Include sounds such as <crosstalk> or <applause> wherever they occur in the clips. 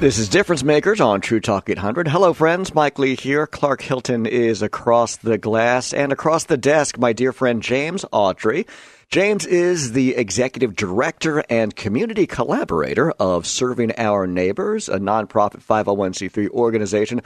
This is Difference Makers on True Talk 800. Hello, friends. Mike Lee here. Clark Hilton is across the glass and across the desk, my dear friend James Autry. James is the executive director and community collaborator of Serving Our Neighbors, a nonprofit 501c3 organization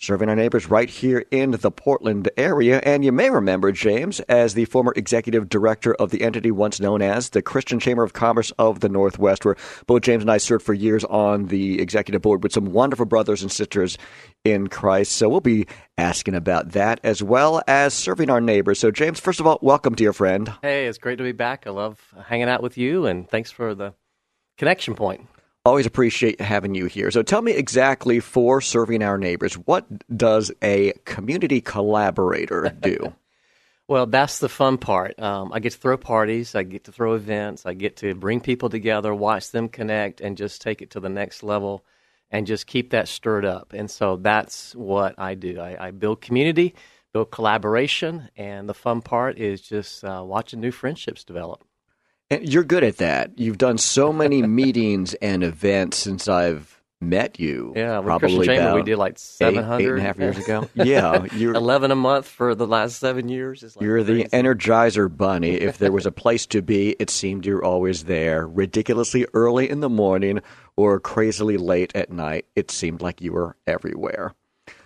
serving our neighbors right here in the Portland area. And you may remember James as the former executive director of the entity once known as the Christian Chamber of Commerce of the Northwest, where both James and I served for years on the executive board with some wonderful brothers and sisters in Christ. So we'll be asking about that as well as serving our neighbors. So, James, first of all, welcome, dear friend. Hey, it's great to be back. I love hanging out with you, and thanks for the connection point. Always appreciate having you here. So tell me exactly for serving our neighbors, what does a community collaborator <laughs> do? Well, that's the fun part. Um, I get to throw parties, I get to throw events, I get to bring people together, watch them connect, and just take it to the next level and just keep that stirred up. And so that's what I do. I, I build community, build collaboration, and the fun part is just uh, watching new friendships develop. And you're good at that. You've done so many <laughs> meetings and events since I've met you. Yeah, with probably Christian Chamber, we did like 700. eight, 700. eight and a half years ago. <laughs> Yeah, you're 11 a month for the last seven years. Like You're the. Energizer Bunny. <laughs> If there was a place to be, it seemed you're always there. Ridiculously early in the morning or crazily late at night, it seemed like you were everywhere.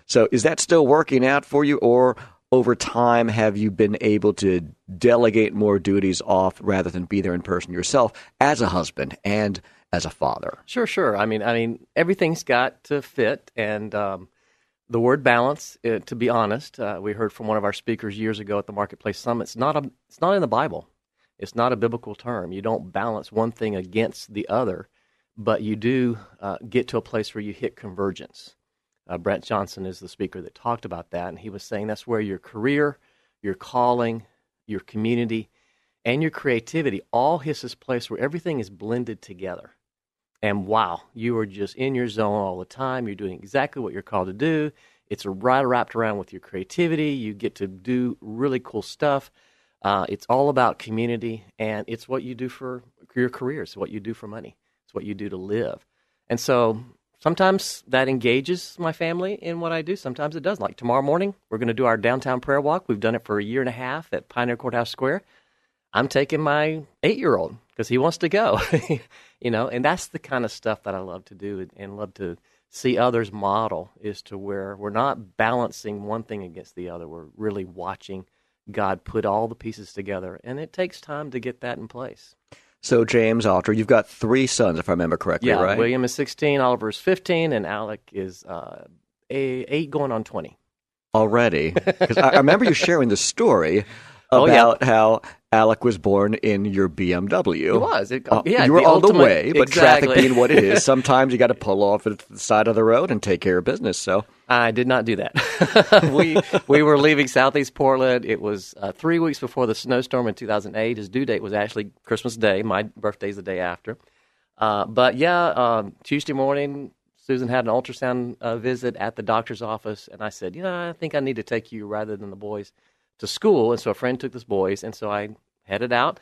So, is that still working out for you, or over time have you been able to delegate more duties off rather than be there in person yourself as a husband and as a father? Sure, sure. I mean, I mean, everything's got to fit, and um, the word balance. Uh, to be honest, uh, we heard from one of our speakers years ago at the Marketplace Summit. It's not a, it's not in the Bible. It's not a biblical term. You don't balance one thing against the other, but you do uh, get to a place where you hit convergence. Uh, Brent Johnson is the speaker that talked about that, and he was saying that's where your career, your calling, your community, and your creativity all hits this place where everything is blended together. And wow, you are just in your zone all the time. You're doing exactly what you're called to do. It's right wrapped around with your creativity. You get to do really cool stuff. Uh, it's all about community, and it's what you do for your career. It's what you do for money. It's what you do to live. And so sometimes that engages my family in what I do. Sometimes it doesn't. Like tomorrow morning, we're going to do our downtown prayer walk. We've done it for a year and a half at Pioneer Courthouse Square. I'm taking my eight year old because he wants to go, <laughs> you know, and that's the kind of stuff that I love to do and, and love to see others model is to where we're not balancing one thing against the other. We're really watching God put all the pieces together, and it takes time to get that in place. So, James Autry, you've got three sons, if I remember correctly, Yeah, right? William is 16, Oliver is 15, and Alec is uh, eight going on 20. already because I, I remember you sharing the story Oh, yeah. about how Alec was born in your BMW. It was. It- Uh, yeah, you were the on ultimate- the way, but exactly. traffic being what it is, <laughs> sometimes you got to pull off at the side of the road and take care of business. So, I did not do that. <laughs> we we were leaving Southeast Portland. It was uh, three weeks before the snowstorm in 2008. His due date was actually Christmas Day. My birthday's the day after. Uh, but yeah, um, Tuesday morning, Susan had an ultrasound uh, visit at the doctor's office, and I said, you know, I think I need to take you rather than the boys to school. And so a friend took the boys, and so I headed out.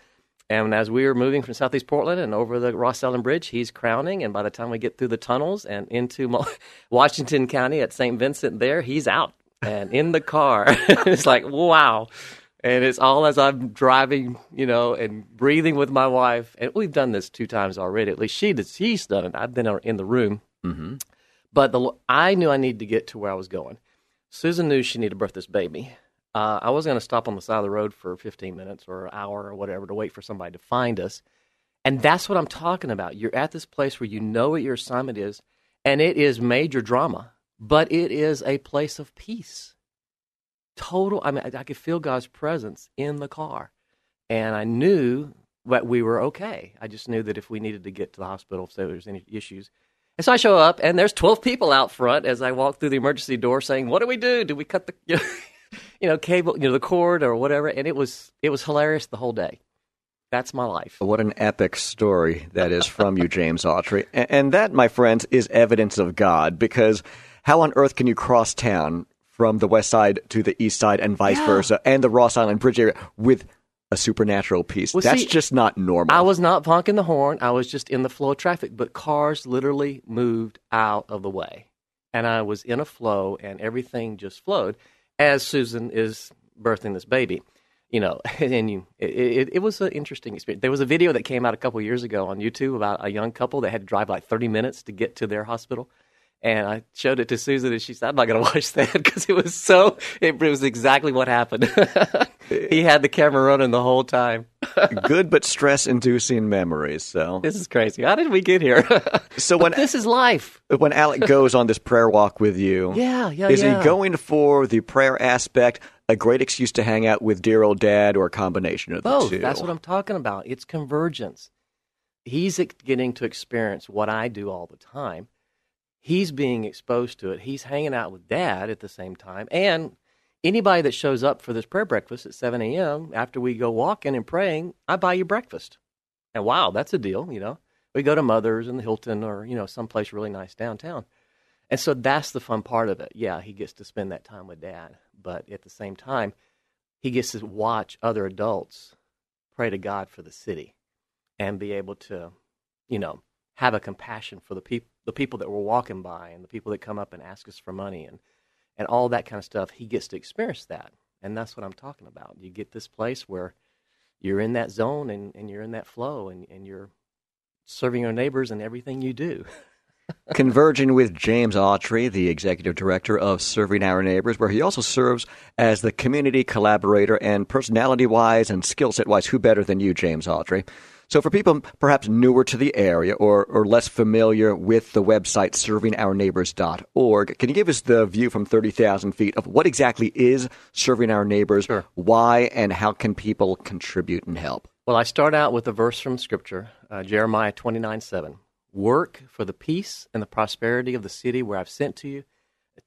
And as we were moving from Southeast Portland and over the Ross Island Bridge, he's crowning. And by the time we get through the tunnels and into <laughs> Washington County at St. Vincent, there he's out and in the car. <laughs> it's like wow. And it's all as I'm driving, you know, and breathing with my wife. And we've done this two times already. At least she did, she's done it. I've been in the room. mm-hmm. But the, I knew I needed to get to where I was going. Susan knew she needed to birth this baby. Uh, I wasn't going to stop on the side of the road for 15 minutes or an hour or whatever to wait for somebody to find us. And that's what I'm talking about. You're at this place where you know what your assignment is, and it is major drama, but it is a place of peace. Total. I mean, I, I could feel God's presence in the car, and I knew that we were okay. I just knew that if we needed to get to the hospital, if there was any issues. And so I show up, and there's 12 people out front as I walk through the emergency door saying, What do we do? Do we cut the. <laughs> You know, cable, you know, the cord or whatever, and it was it was hilarious the whole day. That's my life. What an epic story that is from you, James Autry. And, and that, my friends, is evidence of God because how on earth can you cross town from the west side to the east side and vice Yeah. versa and the Ross Island Bridge area with a supernatural peace? Well, That's see, just not normal. I was not honking the horn. I was just in the flow of traffic, but cars literally moved out of the way. And I was in a flow, and everything just flowed as Susan is birthing this baby. You know, <laughs> and you, it, it, it was an interesting experience. There was a video that came out a couple years ago on YouTube about a young couple that had to drive like 30 minutes to get to their hospital. And I showed it to Susan, and she said, "I'm not going <laughs> to watch that because it was so. It, was exactly what happened. <laughs> he had the camera running the whole time. <laughs> Good but stress inducing memories. So, This is crazy. How did we get here? <laughs> so But when, this is life. when Alec goes on this prayer walk with you, <laughs> Yeah, yeah, is yeah. he going for the prayer aspect, a great excuse to hang out with dear old dad, or a combination of the Both. two? That's what I'm talking about. It's convergence. He's getting to experience what I do all the time. He's being exposed to it. He's hanging out with dad at the same time. And anybody that shows up for this prayer breakfast at 7 a.m., after we go walking and praying, I buy you breakfast. And wow, that's a deal, you know. We go to Mother's in the Hilton or, you know, someplace really nice downtown. And so that's the fun part of it. Yeah, he gets to spend that time with dad. But at the same time, he gets to watch other adults pray to God for the city and be able to, you know, have a compassion for the people the people that we're walking by and the people that come up and ask us for money and and all that kind of stuff. He gets to experience that. And that's what I'm talking about. You get this place where you're in that zone and, and you're in that flow and, and you're serving your neighbors in everything you do. <laughs> Converging with James Autry, the executive director of Serving Our Neighbors, where he also serves as the community collaborator and personality wise and skill set wise, who better than you, James Autry? So, for people perhaps newer to the area or, or less familiar with the website servingourneighbors.org, can you give us the view from 30,000 feet of what exactly is Serving Our Neighbors, Sure. why, and how can people contribute and help? Well, I start out with a verse from Scripture, uh, Jeremiah 29 7. Work for the peace and the prosperity of the city where I've sent to you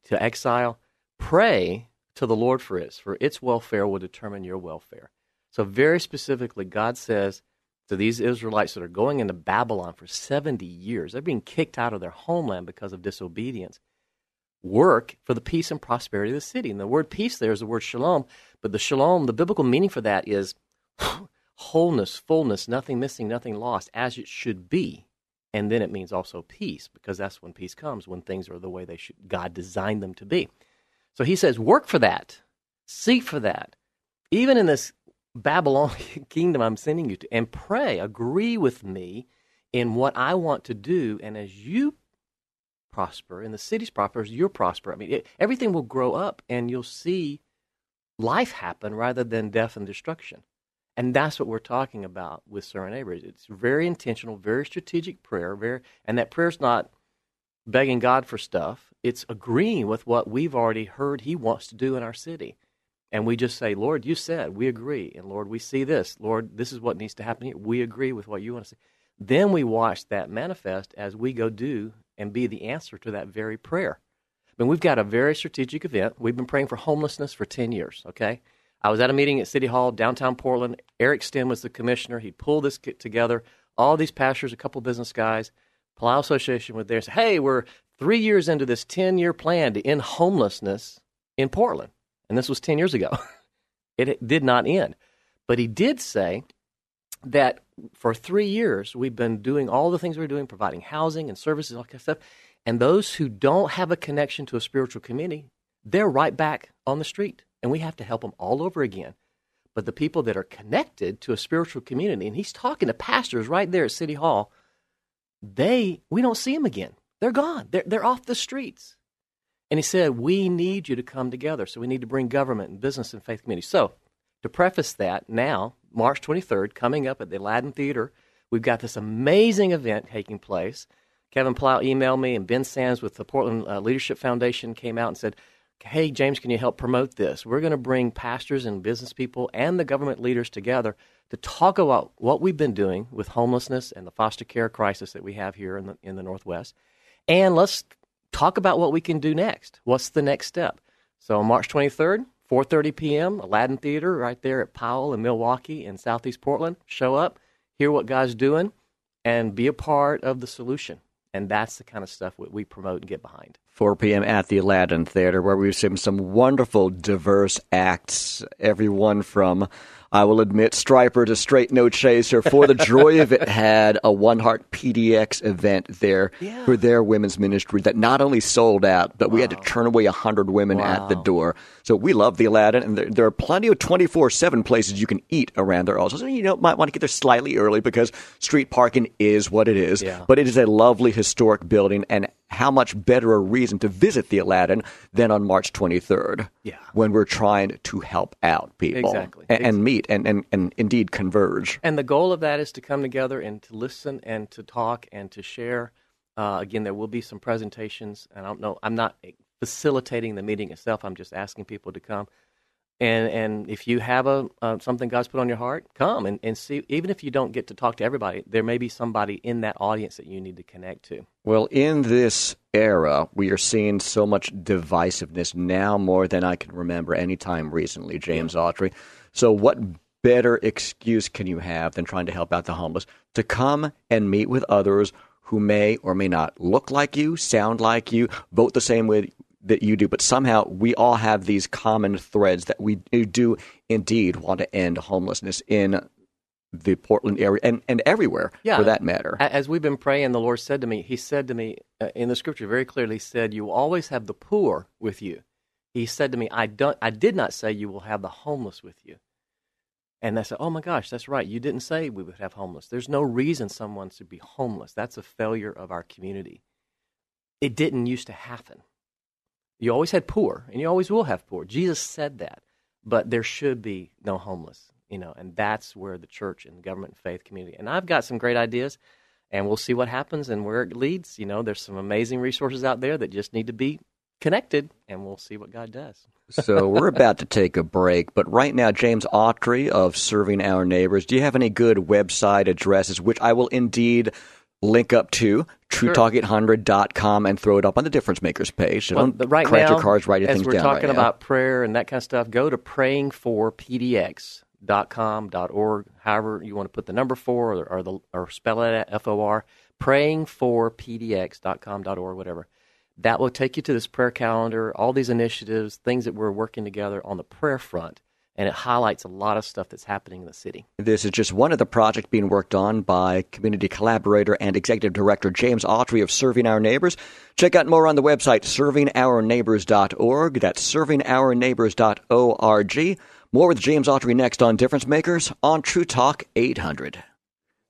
to exile. Pray to the Lord for it, for its welfare will determine your welfare. So, very specifically, God says to these Israelites that are going into Babylon for 70 years, they're being kicked out of their homeland because of disobedience. Work for the peace and prosperity of the city. And the word peace there is the word shalom, but the shalom, the biblical meaning for that is <sighs> wholeness, fullness, nothing missing, nothing lost, as it should be. And then it means also peace, because that's when peace comes, when things are the way they should God designed them to be. So he says, work for that, seek for that. Even in this Babylonian <laughs> kingdom I'm sending you to, and pray, agree with me in what I want to do. And as you prosper and the city's prosper, you'll prosper. I mean, it, everything will grow up and you'll see life happen rather than death and destruction. And that's what we're talking about with Neighbors. It's very intentional, very strategic prayer, very, and that prayer's not begging God for stuff. It's agreeing with what we've already heard He wants to do in our city. And we just say, Lord, you said, we agree. And Lord, we see this. Lord, this is what needs to happen here. We agree with what you want to see. Then we watch that manifest as we go do and be the answer to that very prayer. I mean, we've got a very strategic event. We've been praying for homelessness for 10 years, okay? I was at a meeting at City Hall, downtown Portland. Eric Sten was the commissioner. He pulled this together. All these pastors, a couple business guys, Palau Association was there. Said, hey, we're three years into this 10 year plan to end homelessness in Portland. And this was 10 years ago. <laughs> it did not end. But he did say that for three years, we've been doing all the things we're doing, providing housing and services, all kind of stuff. And those who don't have a connection to a spiritual community, they're right back on the street. And we have to help them all over again. But the people that are connected to a spiritual community, and he's talking to pastors right there at City Hall, they we don't see them again. They're gone. They're they're off the streets. And he said, We need you to come together. So we need to bring government and business and faith community. So to preface that, now, March 23rd, coming up at the Aladdin Theater, we've got this amazing event taking place. Kevin Palau emailed me, and Ben Sands with the Portland uh, Leadership Foundation came out and said, Hey, James, can you help promote this? We're going to bring pastors and business people and the government leaders together to talk about what we've been doing with homelessness and the foster care crisis that we have here in the, in the Northwest. And let's talk about what we can do next. What's the next step? So March 23rd, 4:30 p.m., Aladdin Theater right there at Powell in Milwaukie in Southeast Portland. Show up, hear what God's doing, and be a part of the solution. And that's the kind of stuff we promote and get behind. 4 p.m. at the Aladdin Theater, where we've seen some wonderful, diverse acts. Everyone from I will admit, Stryper to Straight No Chaser for the joy of it had a One Heart PDX event there Yeah. for their women's ministry that not only sold out, but we had to turn away 100 women at the door. So we love the Aladdin, and there, there are plenty of 24 7 places you can eat around there also. So you know, might want to get there slightly early because street parking is what it is. Yeah. But it is a lovely historic building, and how much better a reason to visit the Aladdin than on March 23rd Yeah. when we're trying to help out people Exactly. and, and meet and, and, and indeed converge. And the goal of that is to come together and to listen and to talk and to share. Uh, again, there will be some presentations, and I don't know. I'm not facilitating the meeting itself. I'm just asking people to come. And and if you have a uh, something God's put on your heart, come and, and see. Even if you don't get to talk to everybody, there may be somebody in that audience that you need to connect to. Well, in this era, we are seeing so much divisiveness now more than I can remember any time recently, James Autry. So, what better excuse can you have than trying to help out the homeless to come and meet with others who may or may not look like you, sound like you, vote the same way that you do, but somehow we all have these common threads that we do indeed want to end homelessness in the Portland area and, and everywhere Yeah. for that matter. As we've been praying, the Lord said to me, He said to me uh, in the scripture very clearly, said, You will always have the poor with you. He said to me, I, don't, I did not say you will have the homeless with you. And I said, Oh my gosh, that's right. You didn't say we would have homeless. There's no reason someone should be homeless. That's a failure of our community. It didn't used to happen. You always had poor, and you always will have poor. Jesus said that. But there should be no homeless, you know, and that's where the church and the government and faith community. And I've got some great ideas, and we'll see what happens and where it leads. You know, there's some amazing resources out there that just need to be connected, and we'll see what God does. so we're about to take a break, but right now, James Autry of Serving Our Neighbors, do you have any good website addresses, which I will indeed link up to, truetalk800.com, and throw it up on the Difference Makers page. So Well, don't right crash now, your cards, write your as we're talking right now. about prayer and that kind of stuff, go to prayingforpdx.com, .org, however you want to put the number four or, or, the, or spell it at F-O-R, prayingforpdx.com, .org, whatever. That will take you to this prayer calendar, all these initiatives, things that we're working together on the prayer front, and it highlights a lot of stuff that's happening in the city. This is just one of the projects being worked on by community collaborator and executive director James Autry of Serving Our Neighbors. Check out more on the website servingourneighbors.org. That's servingourneighbors.org. More with James Autry next on Difference Makers on True Talk 800.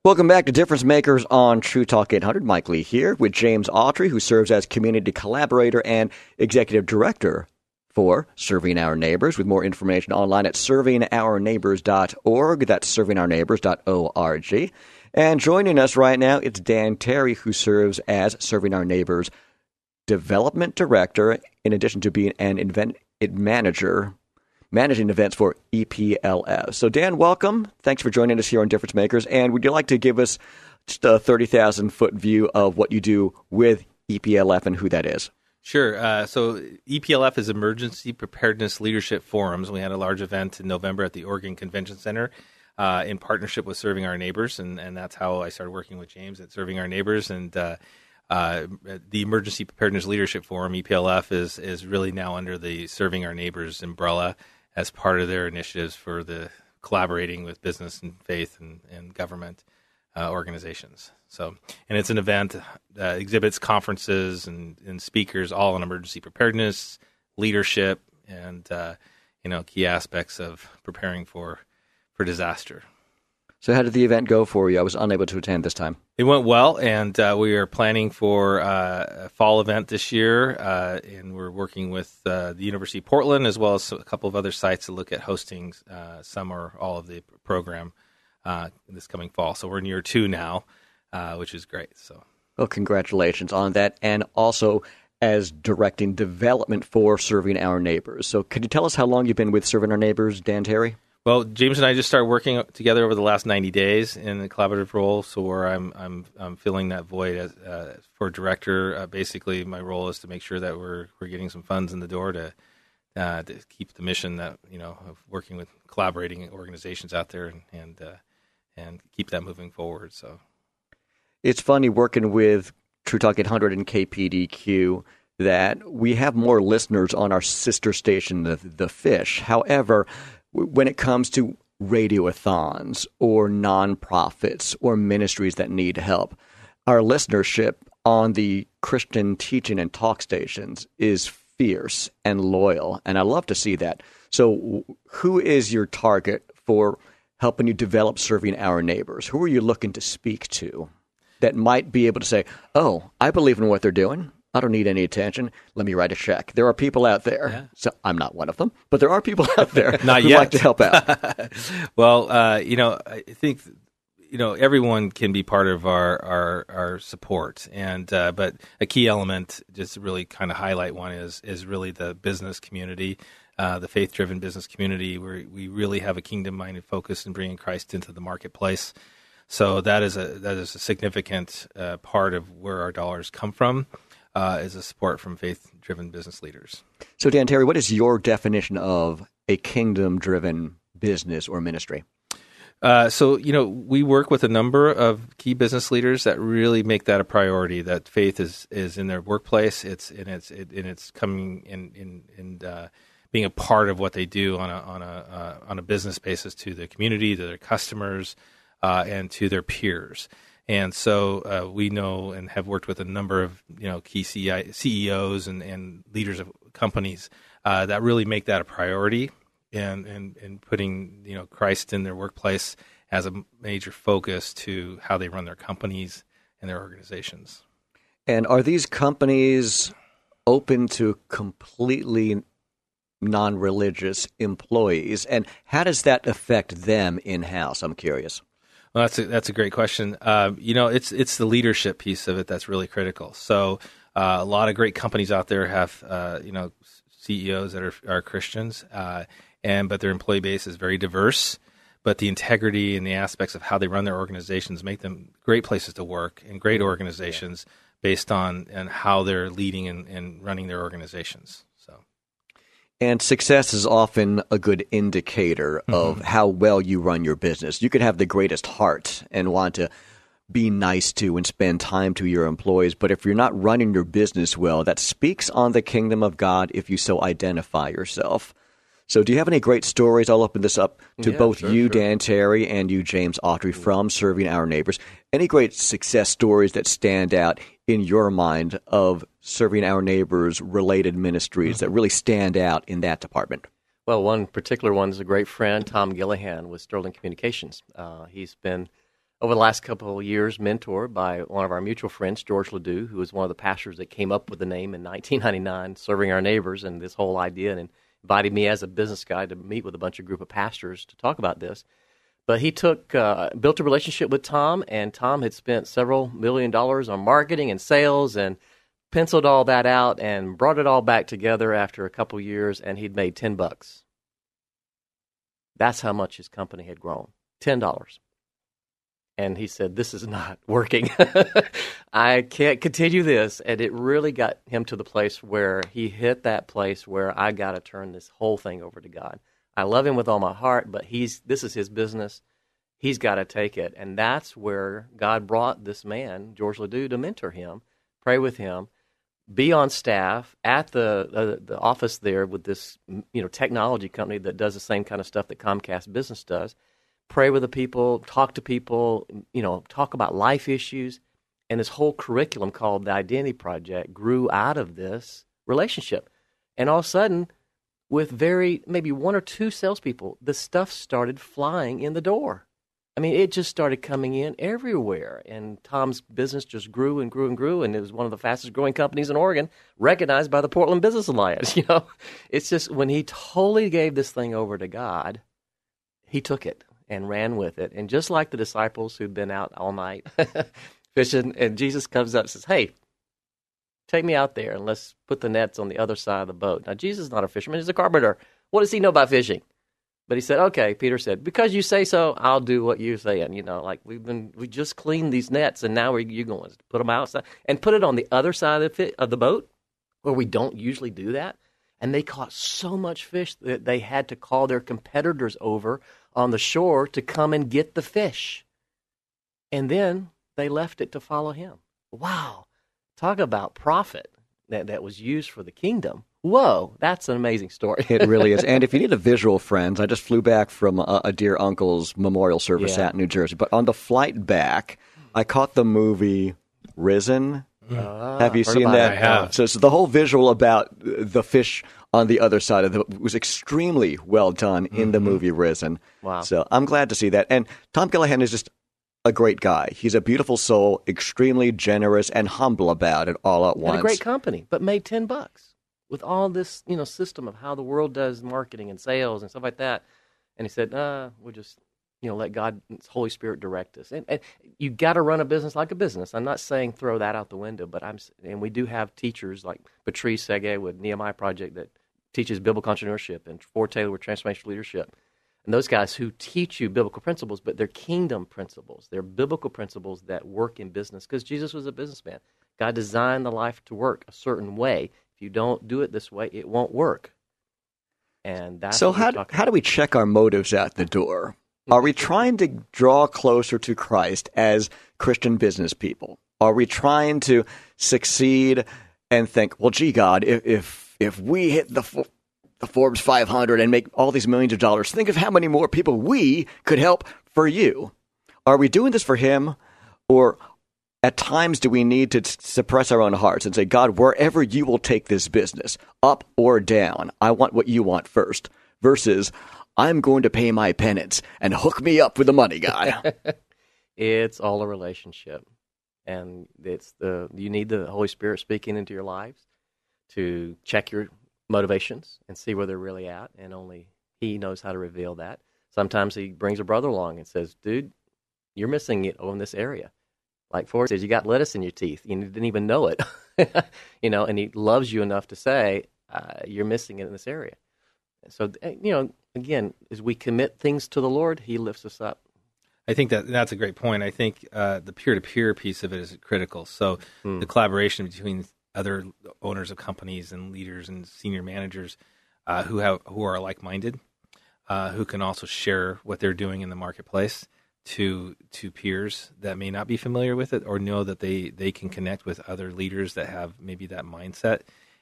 Welcome back to Difference Makers on True Talk 800. Mike Lee here with James Autry, who serves as community collaborator and executive director for Serving Our Neighbors. With more information online at servingourneighbors.org. That's servingourneighbors.org. And joining us right now, it's Dan Terry, who serves as Serving Our Neighbors development director, in addition to being an event manager, managing events for EPLF. So, Dan, welcome. Thanks for joining us here on Difference Makers. And would you like to give us just a 30,000 foot view of what you do with EPLF and who that is? Sure. Uh, so EPLF is Emergency Preparedness Leadership Forums. We had a large event in November at the Oregon Convention Center uh, in partnership with Serving Our Neighbors, and, and that's how I started working with James at Serving Our Neighbors. And uh, uh, the Emergency Preparedness Leadership Forum (EPLF) is is really now under the Serving Our Neighbors umbrella as part of their initiatives for the collaborating with business and faith and, and government uh, organizations. So, and it's an event that exhibits conferences and, and speakers all on emergency preparedness, leadership, and uh, you know key aspects of preparing for for disaster. So, how did the event go for you? I was unable to attend this time. It went well, and uh, we are planning for uh, a fall event this year, uh, and we're working with uh, the University of Portland as well as a couple of other sites to look at hosting uh, some or all of the program uh, this coming fall. So we're in year two now, uh, which is great. So Well, congratulations on that, and also as directing development for serving our neighbors. So, could you tell us how long you've been with serving our neighbors, Dan Terry? Well, James and I just started working together over the last 90 days in a collaborative role. So where I'm I'm, I'm filling that void as, uh, for director. Uh, basically, my role is to make sure that we're we're getting some funds in the door to uh, to keep the mission that you know of working with collaborating organizations out there and and uh, and keep that moving forward. So it's funny working with True Talk 800 and KPDQ that we have more listeners on our sister station, the, the Fish. However, when it comes to radioathons or nonprofits or ministries that need help, our listenership on the Christian teaching and talk stations is fierce and loyal, and I love to see that. So, who is your target for helping you develop serving our neighbors? Who are you looking to speak to that might be able to say, "Oh, I believe in what they're doing. I don't need any attention. Let me write a check." There are people out there. Yeah. So I'm not one of them, but there are people out there <laughs> Not who yet. like to help out. <laughs> well, uh, you know, I think you know everyone can be part of our our, our support, and uh, but a key element, just to really kind of highlight one, is is really the business community. Uh, the faith-driven business community, where we really have a kingdom-minded focus in bringing Christ into the marketplace. So that is a that is a significant uh, part of where our dollars come from, uh, is a support from faith-driven business leaders. So, Dan Terry, what is your definition of a kingdom-driven business or ministry? Uh, so you know, we work with a number of key business leaders that really make that a priority. That faith is is in their workplace. It's and it's it, and it's coming in in in uh, being a part of what they do on a on a uh, on a business basis to the community, to their customers, uh, and to their peers. And so uh, we know and have worked with a number of you know key CI CEOs and, and leaders of companies uh, that really make that a priority and, and and putting you know Christ in their workplace as a major focus to how they run their companies and their organizations. And are these companies open to completely non religious employees? And how does that affect them in house? I'm curious. Well, that's a, that's a great question. Uh, you know, it's it's the leadership piece of it that's really critical. So uh, a lot of great companies out there have uh, you know CEOs that are are Christians, uh, and but their employee base is very diverse. But the integrity and the aspects of how they run their organizations make them great places to work and great organizations based on and how they're leading and, and running their organizations. And success is often a good indicator mm-hmm. of how well you run your business. You could have the greatest heart and want to be nice to and spend time to your employees, but if you're not running your business well, that speaks on the kingdom of God if you so identify yourself. So, do you have any great stories? I'll open this up to Yeah, both sure, you, sure. Dan Terry, and you, James Autry, from serving our neighbors. Any great success stories that stand out in your mind of serving our neighbors related ministries that really stand out in that department? Well, one particular one is a great friend, Tom Gillihan with Sterling Communications. Uh, he's been, over the last couple of years, mentored by one of our mutual friends, George Ledoux, who was one of the pastors that came up with the name in 1999, serving our neighbors and this whole idea, and invited me as a business guy to meet with a bunch of group of pastors to talk about this. But he took uh, built a relationship with Tom, and Tom had spent several million dollars on marketing and sales, and penciled all that out and brought it all back together after a couple years, and he'd made ten bucks. That's how much his company had grown. Ten dollars. And he said, This is not <laughs> working. <laughs> I can't continue this. And it really got him to the place where he hit that place where I got to turn this whole thing over to God. I love him with all my heart, but he's this is his business. He's got to take it. And that's where God brought this man, George Ledoux, to mentor him, pray with him, be on staff at the uh, the office there with this you know technology company that does the same kind of stuff that Comcast Business does. Pray with the people, talk to people, you know, talk about life issues, and this whole curriculum called the Identity Project grew out of this relationship. And all of a sudden, with very maybe one or two salespeople, the stuff started flying in the door. I mean, it just started coming in everywhere, and Tom's business just grew and grew and grew, and it was one of the fastest growing companies in Oregon, recognized by the Portland Business Alliance. <laughs> You know, it's just when he totally gave this thing over to God, he took it and ran with it, and just like the disciples who'd been out all night <laughs> fishing, and Jesus comes up and says, "Hey, take me out there and let's put the nets on the other side of the boat." Now, Jesus is not a fisherman; he's a carpenter. What does he know about fishing? But he said, "Okay." Peter said, "Because you say so, I'll do what you're saying. you know, like we've been, we just cleaned these nets, and now you're going to put them outside and put it on the other side of the, of the boat, where we don't usually do that. And they caught so much fish that they had to call their competitors over on the shore to come and get the fish. And then they left it to follow him. Wow. Talk about profit that, that was used for the kingdom. Whoa, that's an amazing story. It really is. And if you <laughs> need a visual, friends, I just flew back from a, a dear uncle's memorial service Yeah. out in New Jersey. But on the flight back, I caught the movie Risen. Ah, have you seen that? I have. So, so the whole visual about the fish on the other side of the was extremely well done in the mm-hmm. movie Risen. Wow. So I'm glad to see that. And Tom Callahan is just a great guy. He's a beautiful soul, extremely generous and humble about it all at once. a great company, but made 10 bucks with all this, you know, system of how the world does marketing and sales and stuff like that. And he said, uh, we'll just, you know, let God, Holy Spirit direct us. And, and you got to run a business like a business. I'm not saying throw that out the window, but I'm, and we do have teachers like Patrice Tsague with Nehemiah Project that teaches biblical entrepreneurship and Ford Taylor with transformational leadership. And those guys who teach you biblical principles, but they're kingdom principles. They're biblical principles that work in business because Jesus was a businessman. God designed the life to work a certain way. If you don't do it this way, it won't work. And that's so how talking how do we check our motives at the door? Are we trying to draw closer to Christ as Christian business people? Are we trying to succeed and think, well, gee, God, if if, if we hit the the Forbes 500 and make all these millions of dollars, think of how many more people we could help for you. Are we doing this for Him, or at times do we need to suppress our own hearts and say, God, wherever you will take this business, up or down, I want what you want first, versus I'm going to pay my penance and hook me up with the money guy. <laughs> It's all a relationship, and it's the you need the Holy Spirit speaking into your lives to check your motivations and see where they're really at, and only He knows how to reveal that. Sometimes He brings a brother along and says, "Dude, you're missing it on this area." Like Ford says, you got lettuce in your teeth. You didn't even know it, <laughs> you know. And He loves you enough to say, uh, "You're missing it in this area." So, you know, again, as we commit things to the Lord, He lifts us up. I think that that's a great point. I think uh, the peer to peer piece of it is critical. So the collaboration between other owners of companies and leaders and senior managers uh, who have who are like minded, uh, who can also share what they're doing in the marketplace to to peers that may not be familiar with it or know that they they can connect with other leaders that have maybe that mindset.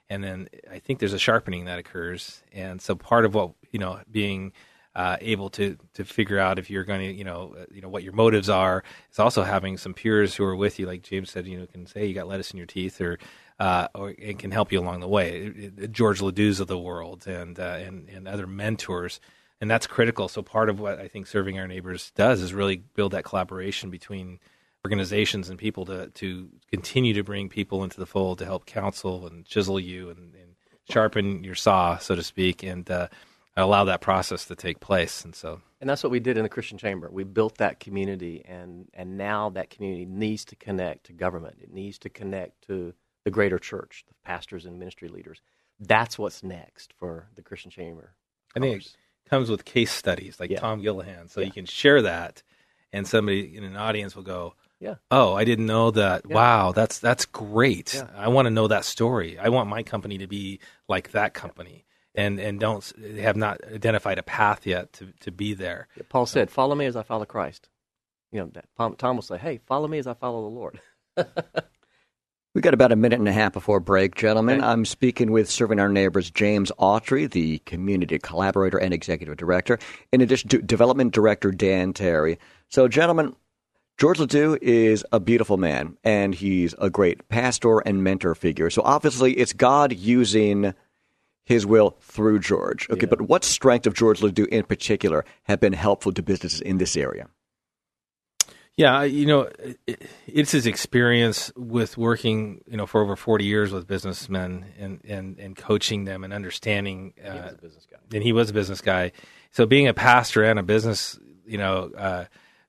And then I think there's a sharpening that occurs. And so part of what you know being uh, able to to figure out if you're going to you know you know what your motives are is also having some peers who are with you, like James said, you know, can say you got lettuce in your teeth or. Uh, or it can help you along the way. George Ledoux of the world and uh, and and other mentors, and that's critical. So part of what I think serving our neighbors does is really build that collaboration between organizations and people to to continue to bring people into the fold to help counsel and chisel you and, and sharpen your saw, so to speak, and uh, allow that process to take place. And so, And that's what we did in the Christian Chamber. We built that community, and, and now that community needs to connect to government. It needs to connect to the greater church, the pastors and ministry leaders. That's what's next for the Christian Chamber. I think it comes with case studies like Yeah. Tom Gillahan, so Yeah. you can share that, and somebody in an audience will go. Yeah. Oh, I didn't know that. Wow, that's that's great. Yeah. I want to know that story. I want my company to be like that company, and and don't have not identified a path yet to to be there. Paul said, "Follow me as I follow Christ." You know, Tom will say, "Hey, follow me as I follow the Lord." <laughs> We got about a minute and a half before break, gentlemen. Okay. I'm speaking with Serving Our Neighbors James Autry, the community collaborator and executive director, in addition to development director Dan Terry. So, gentlemen, George Ledoux is a beautiful man, and he's a great pastor and mentor figure. So, obviously, it's God using his will through George. Okay, but what strength of George Ledoux in particular have been helpful to businesses in this area? Yeah, you know, it, it's his experience with working, you know, for over forty years with businessmen and and and coaching them and understanding. Uh, He was a business guy. and he was a business guy. So being a pastor and a business, you know, uh,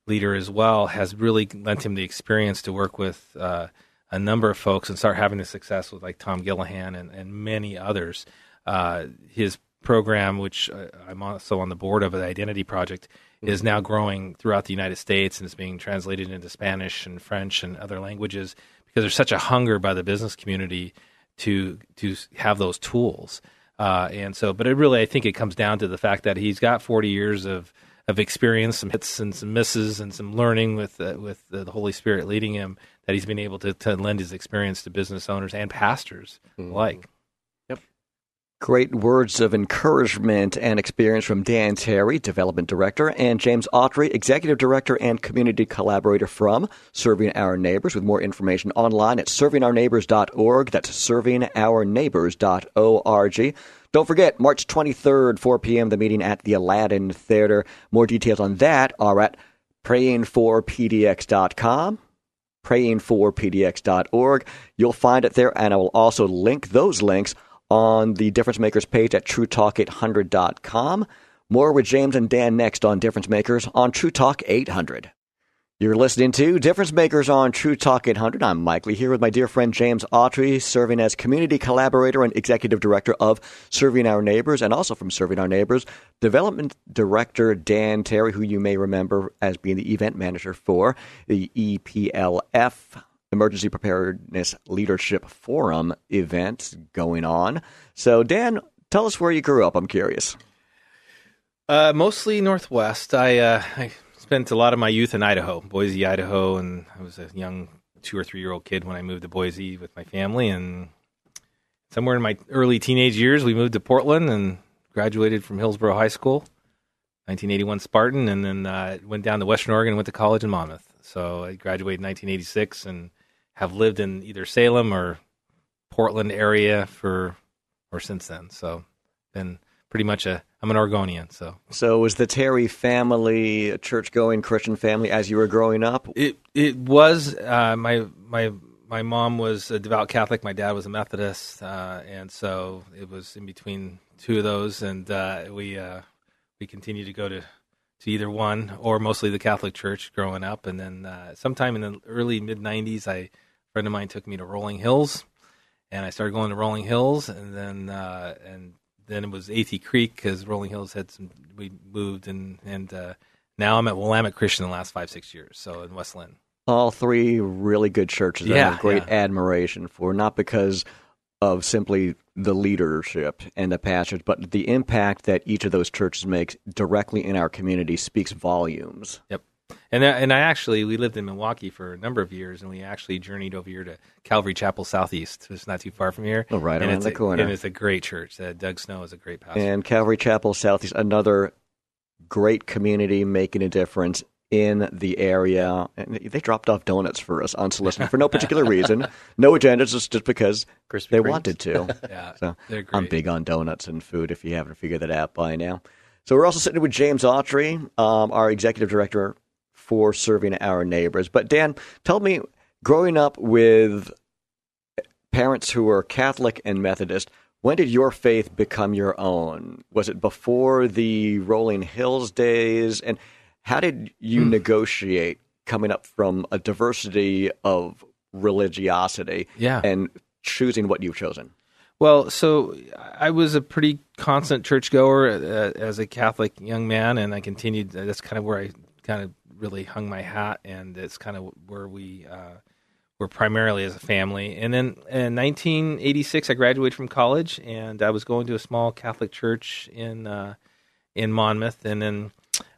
leader as well, has really lent him the experience to work with uh, a number of folks and start having the success with like Tom Gillihan and, and many others. Uh, his program, which uh, I'm also on the board of, the Identity Project, is now growing throughout the United States and is being translated into Spanish and French and other languages because there's such a hunger by the business community to to have those tools. Uh, and so, but it really, I think it comes down to the fact that he's got 40 years of of experience, some hits and some misses, and some learning with uh, with the Holy Spirit leading him. That he's been able to, to lend his experience to business owners and pastors alike. Great words of encouragement and experience from Dan Terry, Development Director, and James Autry, Executive Director and Community Collaborator from Serving Our Neighbors. With more information online at servingourneighbors.org. That's servingourneighbors.org. Don't forget, March 23rd, 4 p.m., the meeting at the Aladdin Theater. More details on that are at prayingforpdx.com prayingforpdx.org. You'll find it there, and I will also link those links on the Difference Makers page at truetalk800.com. More with James and Dan next on Difference Makers on True Talk 800. You're listening to Difference Makers on True Talk 800. I'm Mike Lee here with my dear friend James Autry, serving as community collaborator and executive director of Serving Our Neighbors, and also from Serving Our Neighbors, development director Dan Terry, who you may remember as being the event manager for the EPLF Emergency Preparedness Leadership Forum event going on. So, Dan, tell us where you grew up. I'm curious. Uh, mostly Northwest. I, uh, I spent a lot of my youth in Idaho, Boise, Idaho, and I was a young two or three year old kid when I moved to Boise with my family. And somewhere in my early teenage years, we moved to Portland and graduated from Hillsboro High School, 1981 Spartan, and then uh, went down to Western Oregon and went to college in Monmouth. So I graduated in 1986 and have lived in either Salem or Portland area for or since then. So been pretty much a I'm an Oregonian. So So, was the Terry family a church going Christian family as you were growing up? it it was uh, my my my mom was a devout Catholic. My dad was a Methodist, uh, and so it was in between two of those, and uh, we uh, we continued to go to to either one or mostly the Catholic Church growing up, and then uh, sometime in the early mid '90s, I friend of mine took me to Rolling Hills, and I started going to Rolling Hills, and then uh, and then it was Athey Creek because Rolling Hills had some. We moved, and and uh, now I'm at Willamette Christian the last five six years, so in West Linn. All three really good churches I Yeah, have great yeah. admiration for, not because of simply the leadership and the pastors, but the impact that each of those churches makes directly in our community speaks volumes. Yep. And I, and I actually we lived in Milwaukie for a number of years, and we actually journeyed over here to Calvary Chapel Southeast. It's not too far from here. Oh, right and around it's the a, corner. And it's a great church. Uh, Doug Snow is a great pastor. And Calvary Chapel Southeast, another great community making a difference in the area. And they dropped off donuts for us unsolicited for no particular reason, <laughs> no agendas, just just because Krispy they Kremes. wanted to. <laughs> yeah, So they're great. I'm big on donuts and food. If you haven't figured that out by now, so we're also sitting with James Autry, um, our executive director for serving our neighbors. But Dan, tell me, growing up with parents who were Catholic and Methodist, when did your faith become your own? Was it before the Rolling Hills days? And how did you negotiate coming up from a diversity of religiosity Yeah. and choosing what you've chosen? Well, so I was a pretty constant churchgoer uh, as a Catholic young man, and I continued. That's kind of where I kind of really hung my hat, and it's kind of where we uh, were primarily as a family. And then in 1986, I graduated from college, and I was going to a small Catholic church in uh, in Monmouth, and then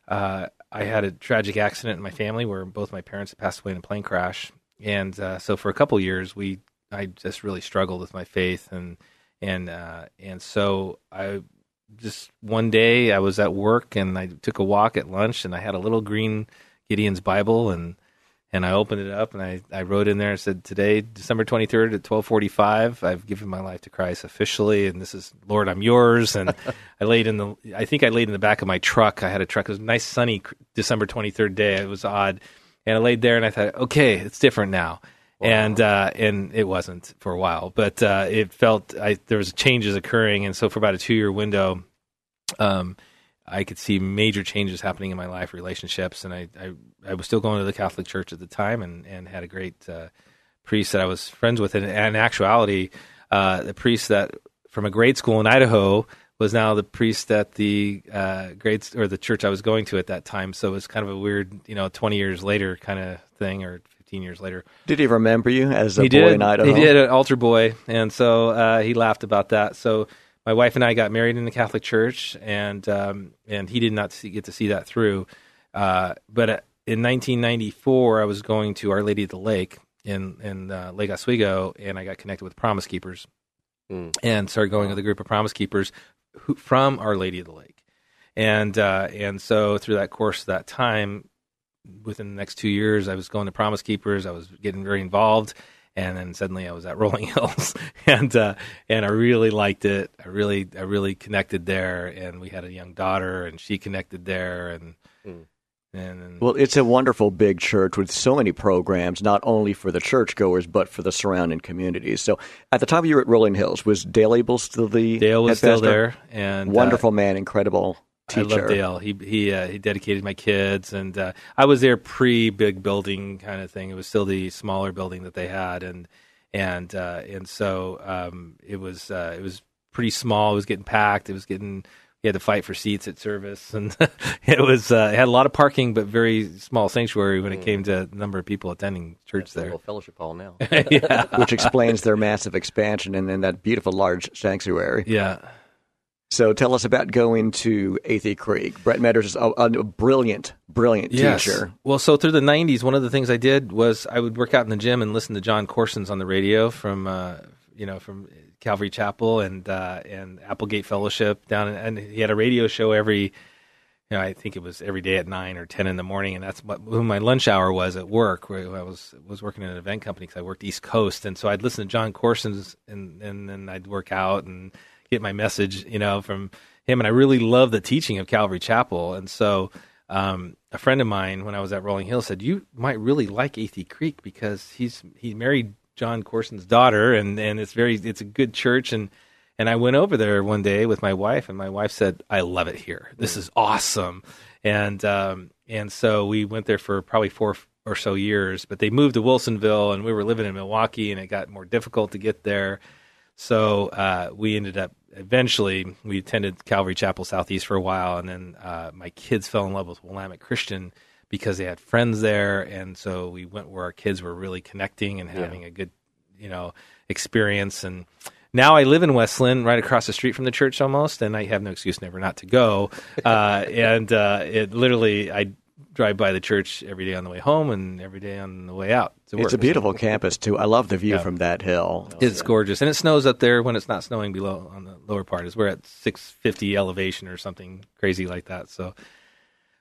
uh, I had a tragic accident in my family where both my parents passed away in a plane crash, and uh, so for a couple years we I just really struggled with my faith, and and uh, and so I just one day I was at work and I took a walk at lunch and I had a little green Gideon's Bible and and I opened it up and I, I wrote in there and said today December 23rd at 12:45 I've given my life to Christ officially and this is Lord I'm yours. And <laughs> I laid in the I think I laid in the back of my truck. I had a truck. It was a nice sunny December 23rd day. It was odd. And I laid there and I thought okay it's different now. And uh, and it wasn't for a while, but uh, it felt I, there was changes occurring, and so for about a two year window, um, I could see major changes happening in my life, relationships, and I, I, I was still going to the Catholic Church at the time, and, and had a great uh, priest that I was friends with. And, and in actuality, uh, the priest that from a grade school in Idaho was now the priest at the uh, grades or the church I was going to at that time. So it was kind of a weird, you know, twenty years later kind of thing, or fifteen years later. Did he remember you as a he boy did. in Idaho? He did an altar boy, and so uh, he laughed about that. So my wife and I got married in the Catholic Church, and um, and he did not see, get to see that through. Uh, but uh, in 1994, I was going to Our Lady of the Lake in in uh, Lake Oswego, and I got connected with Promise Keepers, and started going with a group of Promise Keepers who, from Our Lady of the Lake, and uh, and so through that course, of that time, within the next two years, I was going to Promise Keepers. I was getting very involved, and then suddenly I was at <laughs> Rolling Hills, and uh, and I really liked it. I really I really connected there, and we had a young daughter, and she connected there, and and Well, it's a wonderful big church with so many programs, not only for the churchgoers, but for the surrounding communities. So at the time you were at Rolling Hills, was Dale Abel still the Dale was head still pastor? there, and uh, Wonderful man, incredible I teacher. love Dale. He he uh, he dedicated my kids, and uh, I was there pre big building kind of thing. It was still the smaller building that they had, and and uh, and so um, it was uh, it was pretty small. It was getting packed. It was getting we had to fight for seats at service, <laughs> and it was uh, it had a lot of parking, but very small sanctuary when it came to the number of people attending church It's a there. little fellowship hall now. <laughs> which explains their massive expansion and then that beautiful large sanctuary. Yeah. So tell us about going to Athey Creek. Brett Meador is a, a brilliant, brilliant teacher. Well, so through the '90s, one of the things I did was I would work out in the gym and listen to Jon Courson's on the radio from, uh, you know, from Calvary Chapel and uh, and Applegate Fellowship down, in, and he had a radio show every, you know, I think it was every day at nine or ten in the morning, and that's what when my lunch hour was at work. Where I was was working in an event company because I worked East Coast, and so I'd listen to Jon Courson's, and and then I'd work out and get my message, you know, from him. And I really love the teaching of Calvary Chapel. And so um, a friend of mine, when I was at Rolling Hill, said, "You might really like Athey Creek because he's he married Jon Courson's daughter, and and it's very it's a good church." And and I went over there one day with my wife, and my wife said, "I love it here. This is awesome." And um, and so we went there for probably four or so years. But they moved to Wilsonville, and we were living in Milwaukie, and it got more difficult to get there. So uh, we ended up eventually we attended Calvary Chapel Southeast for a while, and then uh, my kids fell in love with Willamette Christian because they had friends there, and so we went where our kids were really connecting and having a good, you know, experience. And now I live in West Linn, right across the street from the church almost, and I have no excuse never not to go. Uh, <laughs> and uh, it literally I drive by the church every day on the way home and every day on the way out. It's a beautiful campus too. I love the view Yeah. from that hill. It's gorgeous, and it snows up there when it's not snowing below on the lower part. Is we're at 650 elevation or something crazy like that. So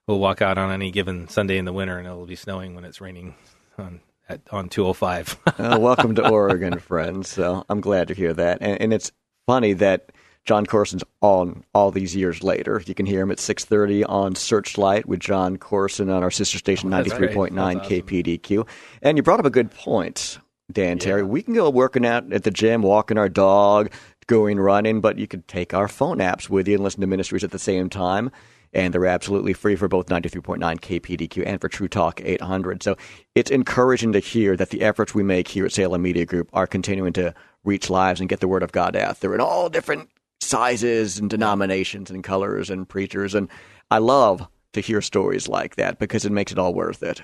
we'll walk out on any given Sunday in the winter, and it'll be snowing when it's raining on at, on 205. Uh, welcome to <laughs> Oregon, friends. So I'm glad to hear that. And, and it's funny that Jon Courson's on all these years later. You can hear him at 6:30 on Searchlight with John Corson on our sister station Oh, 93.9 That's awesome. KPDQ. And you brought up a good point, Dan Terry. We can go working out at the gym, walking our dog, going running, but you could take our phone apps with you and listen to ministries at the same time. And they're absolutely free for both 93.9 KPDQ and for True Talk 800. So it's encouraging to hear that the efforts we make here at Salem Media Group are continuing to reach lives and get the word of God out there in all different sizes and denominations and colors and preachers. And I love to hear stories like that because it makes it all worth it.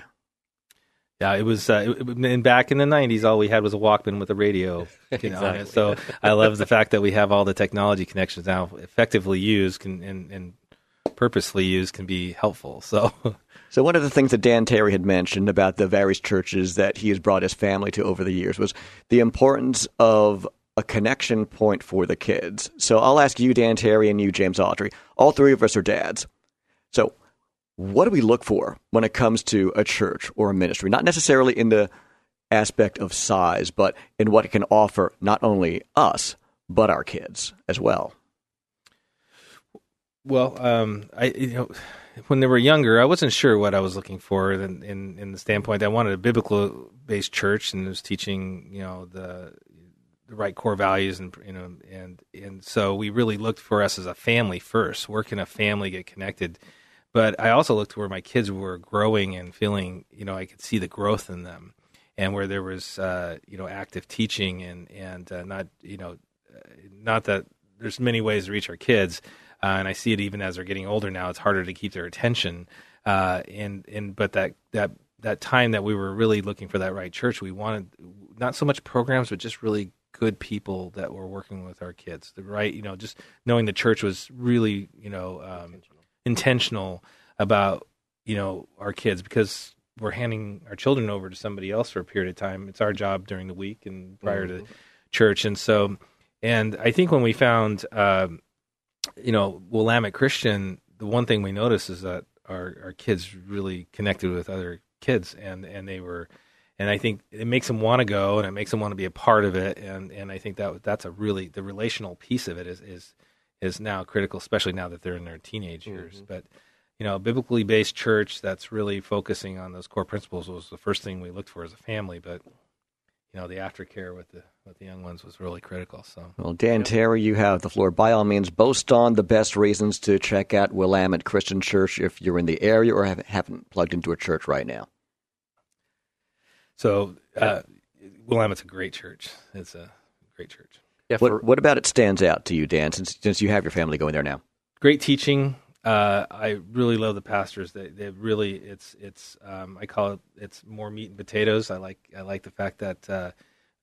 yeah, it was. Uh, it, and back in the 90s, all we had was a Walkman with a radio. <laughs> You know, it. So I love the fact that we have all the technology connections now, effectively used can, and, and purposely used, can be helpful. So. So one of the things that Dan Terry had mentioned about the various churches that he has brought his family to over the years was the importance of a connection point for the kids. So I'll ask you, Dan Terry, and you, James Autry. All three of us are dads. So what do we look for when it comes to a church or a ministry? Not necessarily in the aspect of size, but in what it can offer not only us, but our kids as well. Well, um, I you know, when they were younger, I wasn't sure what I was looking for in in, in the standpoint. I wanted a biblical based church and was teaching, you know, the the right core values, and you know, and and so we really looked for us as a family first. Where can a family get connected? But I also looked where my kids were growing and feeling, you know, I could see the growth in them, and where there was, uh, you know, active teaching and and uh, not, you know, uh, not that there's many ways to reach our kids, uh, and I see it even as they're getting older now. It's harder to keep their attention, uh, and and but that that that time that we were really looking for that right church, we wanted not so much programs, but just really good people that were working with our kids. The right, you know, just knowing the church was really, you know, um, intentional about you know our kids because we're handing our children over to somebody else for a period of time. It's our job during the week and prior mm-hmm. to church, and so and I think when we found um, you know Willamette Christian, the one thing we noticed is that our our kids really connected with other kids, and and they were. And I think it makes them want to go, and it makes them want to be a part of it. And, and I think that that's a really the relational piece of it is is is now critical, especially now that they're in their teenage years. Mm-hmm. But you know, biblically based church that's really focusing on those core principles was the first thing we looked for as a family. But you know, the aftercare with the with the young ones was really critical. So, well, Dan you know. Terry, you have the floor. By all means, boast on the best reasons to check out Willamette Christian Church if you're in the area or have, haven't plugged into a church right now. So, uh, Willamette's a great church. It's a great church. Yeah, for, what, what about it stands out to you, Dan, since, since you have your family going there now? Great teaching. Uh, I really love the pastors. They, they really, it's, it's, um, I call it, it's more meat and potatoes. I like, I like the fact that, uh,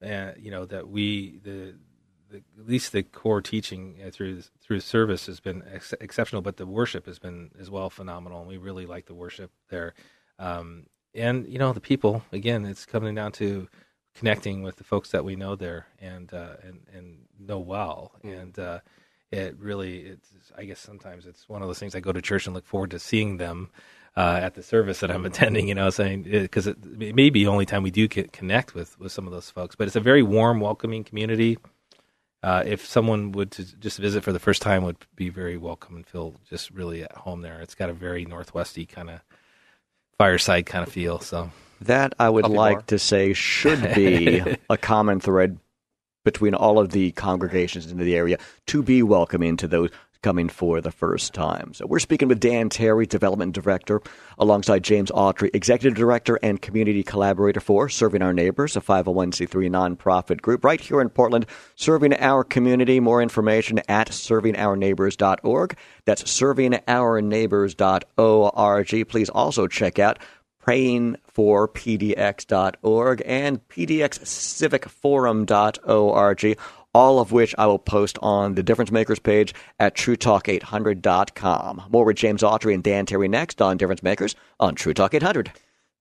uh, you know, that we, the, the, at least the core teaching uh, through through service has been ex- exceptional, but the worship has been as well phenomenal, and we really like the worship there. Um, and you know, the people again, it's coming down to connecting with the folks that we know there and uh, and and know well, and uh, it really it's I guess sometimes it's one of those things I go to church and look forward to seeing them uh, at the service that I'm <laughs> attending. You know, saying because it, it, may be the only time we do connect with with some of those folks, but it's a very warm, welcoming community. Uh, if someone would to just visit for the first time, would be very welcome and feel just really at home there. It's got a very northwesty kind of fireside kind of feel. So that I would like more. to say should be <laughs> a common thread between all of the congregations in the area to be welcoming to those coming for the first time. So we're speaking with Dan Terry, Development Director, alongside James Autry, Executive Director and Community Collaborator for Serving Our Neighbors, a 501c3 nonprofit group right here in Portland, serving our community. More information at servingourneighbors.org. That's servingourneighbors.org. Please also check out prayingforpdx.org and pdxcivicforum.org, all of which I will post on the Difference Makers page at truetalk800.com. More with James Autry and Dan Terry next on Difference Makers on True Talk 800.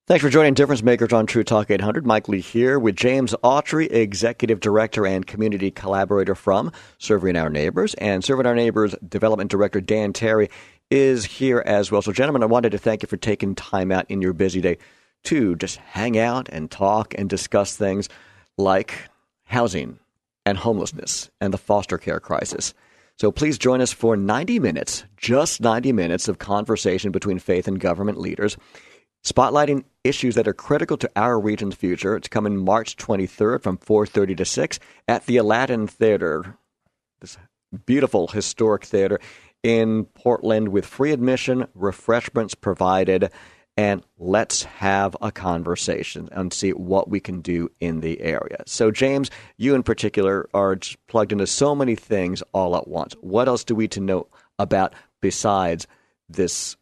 Thanks for joining Difference Makers on True Talk 800. Mike Lee here with James Autry, Executive Director and Community Collaborator from Serving Our Neighbors, and Serving Our Neighbors Development Director Dan Terry is here as well. So, gentlemen, I wanted to thank you for taking time out in your busy day to just hang out and talk and discuss things like housing and homelessness and the foster care crisis. So please join us for 90 minutes, just 90 minutes of conversation between faith and government leaders, spotlighting issues that are critical to our region's future. It's coming March 23rd from 4:30 to 6 at the Aladdin Theater. This beautiful historic theater in Portland with free admission, refreshments provided, and let's have a conversation and see what we can do in the area. So, James, you in particular are plugged into so many things all at once. What else do we need to know about besides this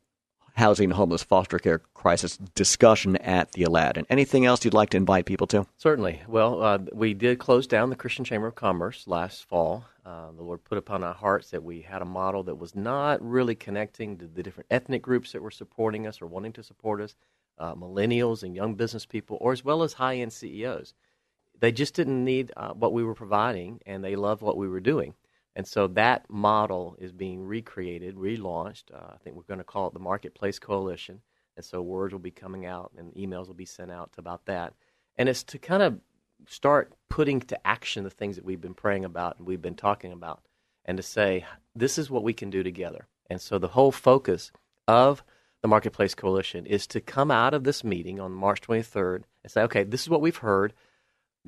housing, homeless, foster care crisis discussion at the Aladdin. Anything else you'd like to invite people to? Certainly. Well, uh, we did close down the Christian Chamber of Commerce last fall. Uh, the Lord put upon our hearts that we had a model that was not really connecting to the different ethnic groups that were supporting us or wanting to support us, uh, millennials and young business people, or as well as high end CEOs. They just didn't need uh, what we were providing, and they loved what we were doing. And so that model is being recreated, relaunched. Uh, I think we're going to call it the Marketplace Coalition. And so words will be coming out and emails will be sent out about that. And it's to kind of start putting to action the things that we've been praying about and we've been talking about and to say, this is what we can do together. And so the whole focus of the Marketplace Coalition is to come out of this meeting on March 23rd and say, okay, this is what we've heard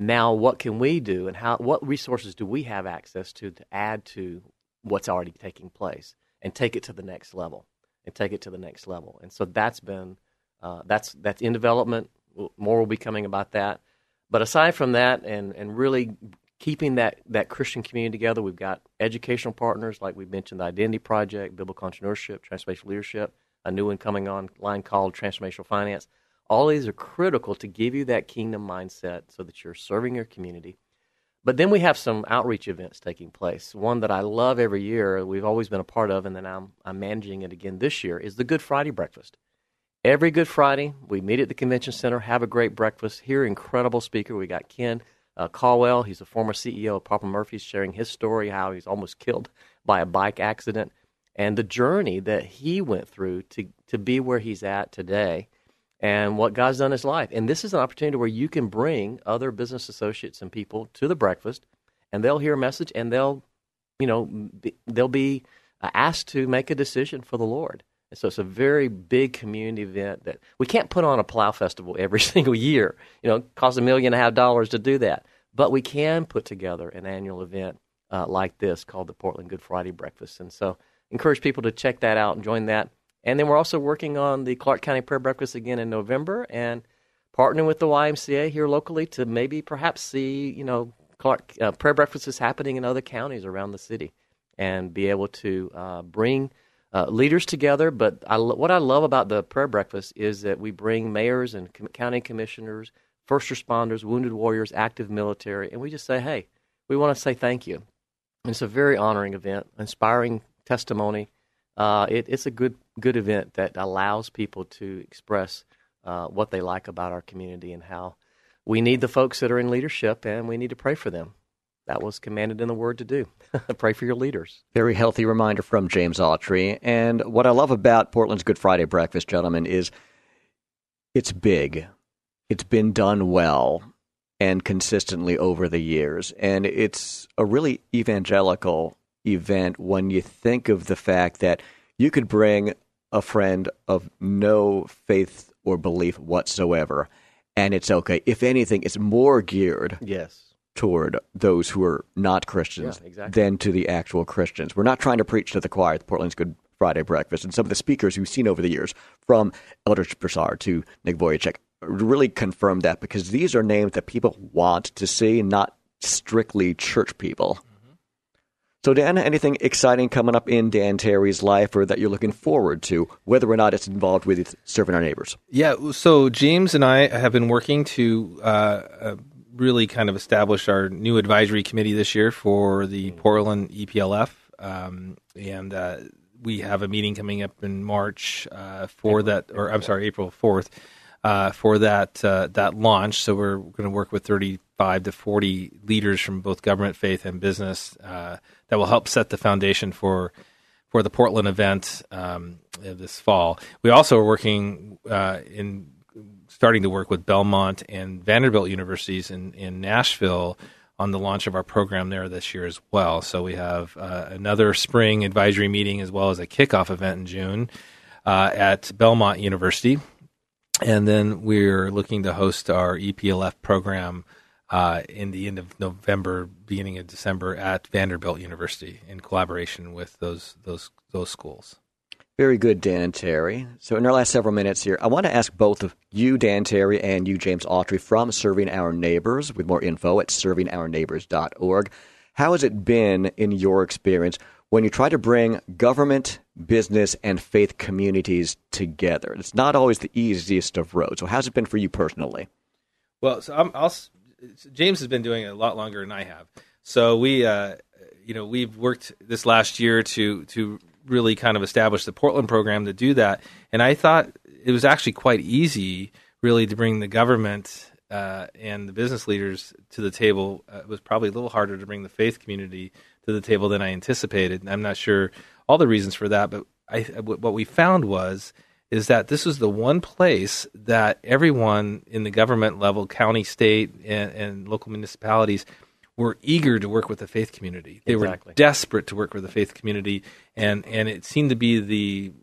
Now, what can we do, and how? What resources do we have access to to add to what's already taking place and take it to the next level? And take it to the next level. And so that's been uh, that's that's in development. More will be coming about that. But aside from that, and and really keeping that that Christian community together, we've got educational partners like we mentioned, the Identity Project, Biblical Entrepreneurship, Transformational Leadership, a new one coming online called Transformational Finance. All these are critical to give you that kingdom mindset so that you're serving your community. But then we have some outreach events taking place. One that I love every year, we've always been a part of, and then I'm, I'm managing it again this year, is the Good Friday Breakfast. Every Good Friday, we meet at the convention center, have a great breakfast, hear incredible speaker. We got Ken uh, Calwell, he's a former CEO of Papa Murphy's, sharing his story how he's almost killed by a bike accident and the journey that he went through to to be where he's at today, and what God's done in his life. And this is an opportunity where you can bring other business associates and people to the breakfast, and they'll hear a message, and they'll, you know, be, they'll be uh, asked to make a decision for the Lord. And so it's a very big community event that we can't put on a Palau festival <laughs> every single year. You know, it costs a million and a half dollars to do that. But we can put together an annual event uh, like this called the Portland Good Friday Breakfast. And so encourage people to check that out and join that. And then we're also working on the Clark County Prayer Breakfast again in November and partnering with the YMCA here locally to maybe perhaps see, you know, Clark uh, prayer breakfasts happening in other counties around the city and be able to uh, bring – uh, leaders together. But I, what I love about the prayer breakfast is that we bring mayors and com- county commissioners, first responders, wounded warriors, active military, and we just say, hey, we want to say thank you. And it's a very honoring event, inspiring testimony. Uh, it, it's a good good event that allows people to express uh, what they like about our community and how we need the folks that are in leadership and we need to pray for them that was commanded in the word to do. <laughs> Pray for your leaders. Very healthy reminder from James Autry. And what I love about Portland's Good Friday breakfast, gentlemen, is it's big. It's been done well and consistently over the years. And it's a really evangelical event when you think of the fact that you could bring a friend of no faith or belief whatsoever, and it's okay. If anything, it's more geared yes toward those who are not Christians yeah, exactly. than to the actual Christians. We're not trying to preach to the choir at Portland's Good Friday Breakfast. And some of the speakers we've seen over the years, from Elder Broussard to Nick Vujicic, really confirm that because these are names that people want to see, not strictly church people. So, Dan, anything exciting coming up in Dan Terry's life or that you're looking forward to, whether or not it's involved with serving our neighbors? Yeah, so James and I have been working to uh, uh, really kind of establish our new advisory committee this year for the Portland EPLF, um, and uh, we have a meeting coming up in March uh, for April, that, or I'm sorry, April fourth. Uh, for that uh, that launch, so we're going to work with 35 to 40 leaders from both government, faith, and business uh, that will help set the foundation for for the Portland event um, this fall. We also are working uh, in starting to work with Belmont and Vanderbilt universities in, in Nashville on the launch of our program there this year as well. So we have uh, another spring advisory meeting as well as a kickoff event in June uh, at Belmont University. And then we're looking to host our EPLF program uh, in the end of November, beginning of December at Vanderbilt University in collaboration with those those those schools. Very good, Dan and Terry. So, in our last several minutes here, I want to ask both of you, Dan Terry, and you, James Autry, from Serving Our Neighbors, with more info at servingourneighbors.org. How has it been in your experience when you try to bring government, business, and faith communities together? It's not always the easiest of roads. So, how's it been for you personally? Well, so I'm, I'll, James has been doing it a lot longer than I have. So we, uh, you know, we've worked this last year to to really kind of establish the Portland program to do that. And I thought it was actually quite easy, really, to bring the government uh, and the business leaders to the table. Uh, it was probably a little harder to bring the faith community to the table than I anticipated. And I'm not sure all the reasons for that, but I, what we found was is that this was the one place that everyone in the government level, county, state, and, and local municipalities – were eager to work with the faith community. They exactly. were desperate to work with the faith community, and and it seemed to be the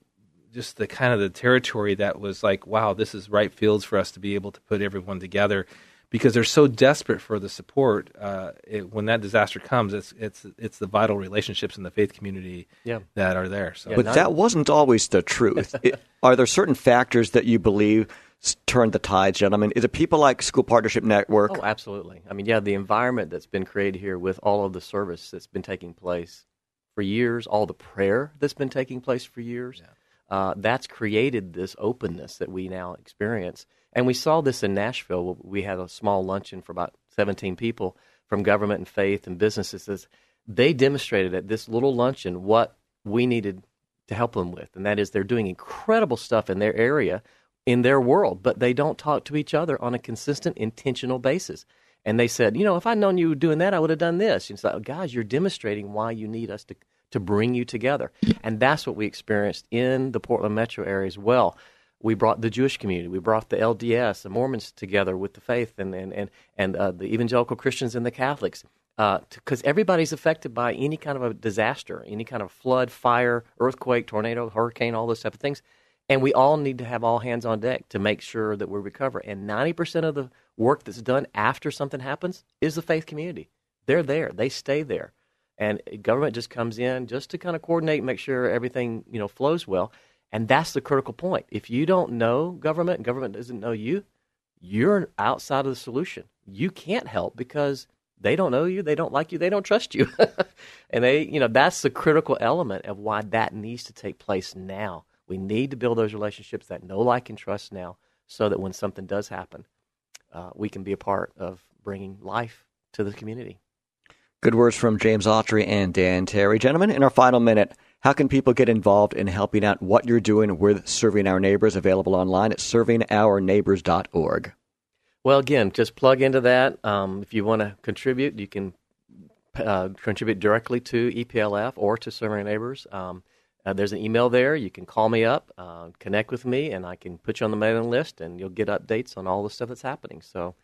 just the kind of the territory that was like, wow, this is right fields for us to be able to put everyone together. Because they're so desperate for the support. Uh, it, when that disaster comes, it's it's it's the vital relationships in the faith community Yeah. that are there. So Yeah, But not- that wasn't always the truth. <laughs> It- are there certain factors that you believe s- turned the tides, gentlemen? Is it people like School Partnership Network? Oh, absolutely. I mean, yeah, the environment that's been created here with all of the service that's been taking place for years, all the prayer that's been taking place for years, uh, that's created this openness that we now experience. And we saw this in Nashville. We had a small luncheon for about 17 people from government and faith and businesses. They demonstrated at this little luncheon what we needed to help them with, and that is they're doing incredible stuff in their area, in their world, but they don't talk to each other on a consistent, intentional basis. And they said, you know, if I'd known you were doing that, I would have done this. And it's like, guys, you're demonstrating why you need us to to bring you together, and that's what we experienced in the Portland metro area as well. We brought the Jewish community, we brought the LDS, the Mormons together with the faith, and and and, and uh, the evangelical Christians and the Catholics, because everybody's affected by any kind of a disaster, any kind of flood, fire, earthquake, tornado, hurricane, all those type of things. And we all need to have all hands on deck to make sure that we recover. And 90% of the work that's done after something happens is the faith community. They're there, they stay there. And government just comes in just to kind of coordinate, make sure everything you know flows well. And that's the critical point. If you don't know government and government doesn't know you, you're outside of the solution. You can't help because they don't know you, they don't like you, they don't trust you. <laughs> and they, you know, that's the critical element of why that needs to take place now. We need to build those relationships that know, like, and trust now so that when something does happen, uh, we can be a part of bringing life to the community. Good words from James Autry and Dan Terry. Gentlemen, in our final minute, how can people get involved in helping out what you're doing with Serving Our Neighbors? Available online at servingourneighbors.org. Well, again, just plug into that. Um, if you want to contribute, you can uh, contribute directly to EPLF or to Serving Our Neighbors. Um, uh, there's an email there. You can call me up, uh, connect with me, and I can put you on the mailing list, and you'll get updates on all the stuff that's happening. So,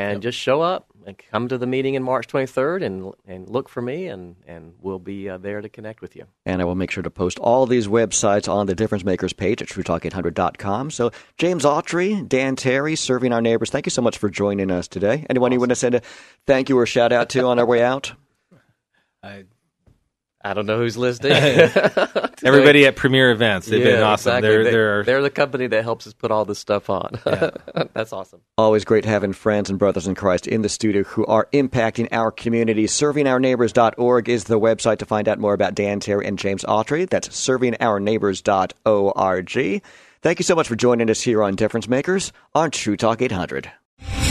and just show up and come to the meeting in March 23rd, and and look for me, and and we'll be uh, there to connect with you. And I will make sure to post all these websites on the Difference Makers page at TrueTalk800.com. So, James Autry, Dan Terry, Serving Our Neighbors, thank you so much for joining us today. Anyone you want to send a thank you or shout out to on our way out? <laughs> I, I don't know who's listening. <laughs> everybody at Premier Events, they've been awesome. exactly. They're They- they're they're the company that helps us put all this stuff on. <laughs> That's awesome. Always great having friends and brothers in Christ in the studio who are impacting our community. ServingOurNeighbors.org is the website to find out more about Dan Terry and James Autry. That's ServingOurNeighbors.org. Thank you so much for joining us here on Difference Makers on True Talk 800.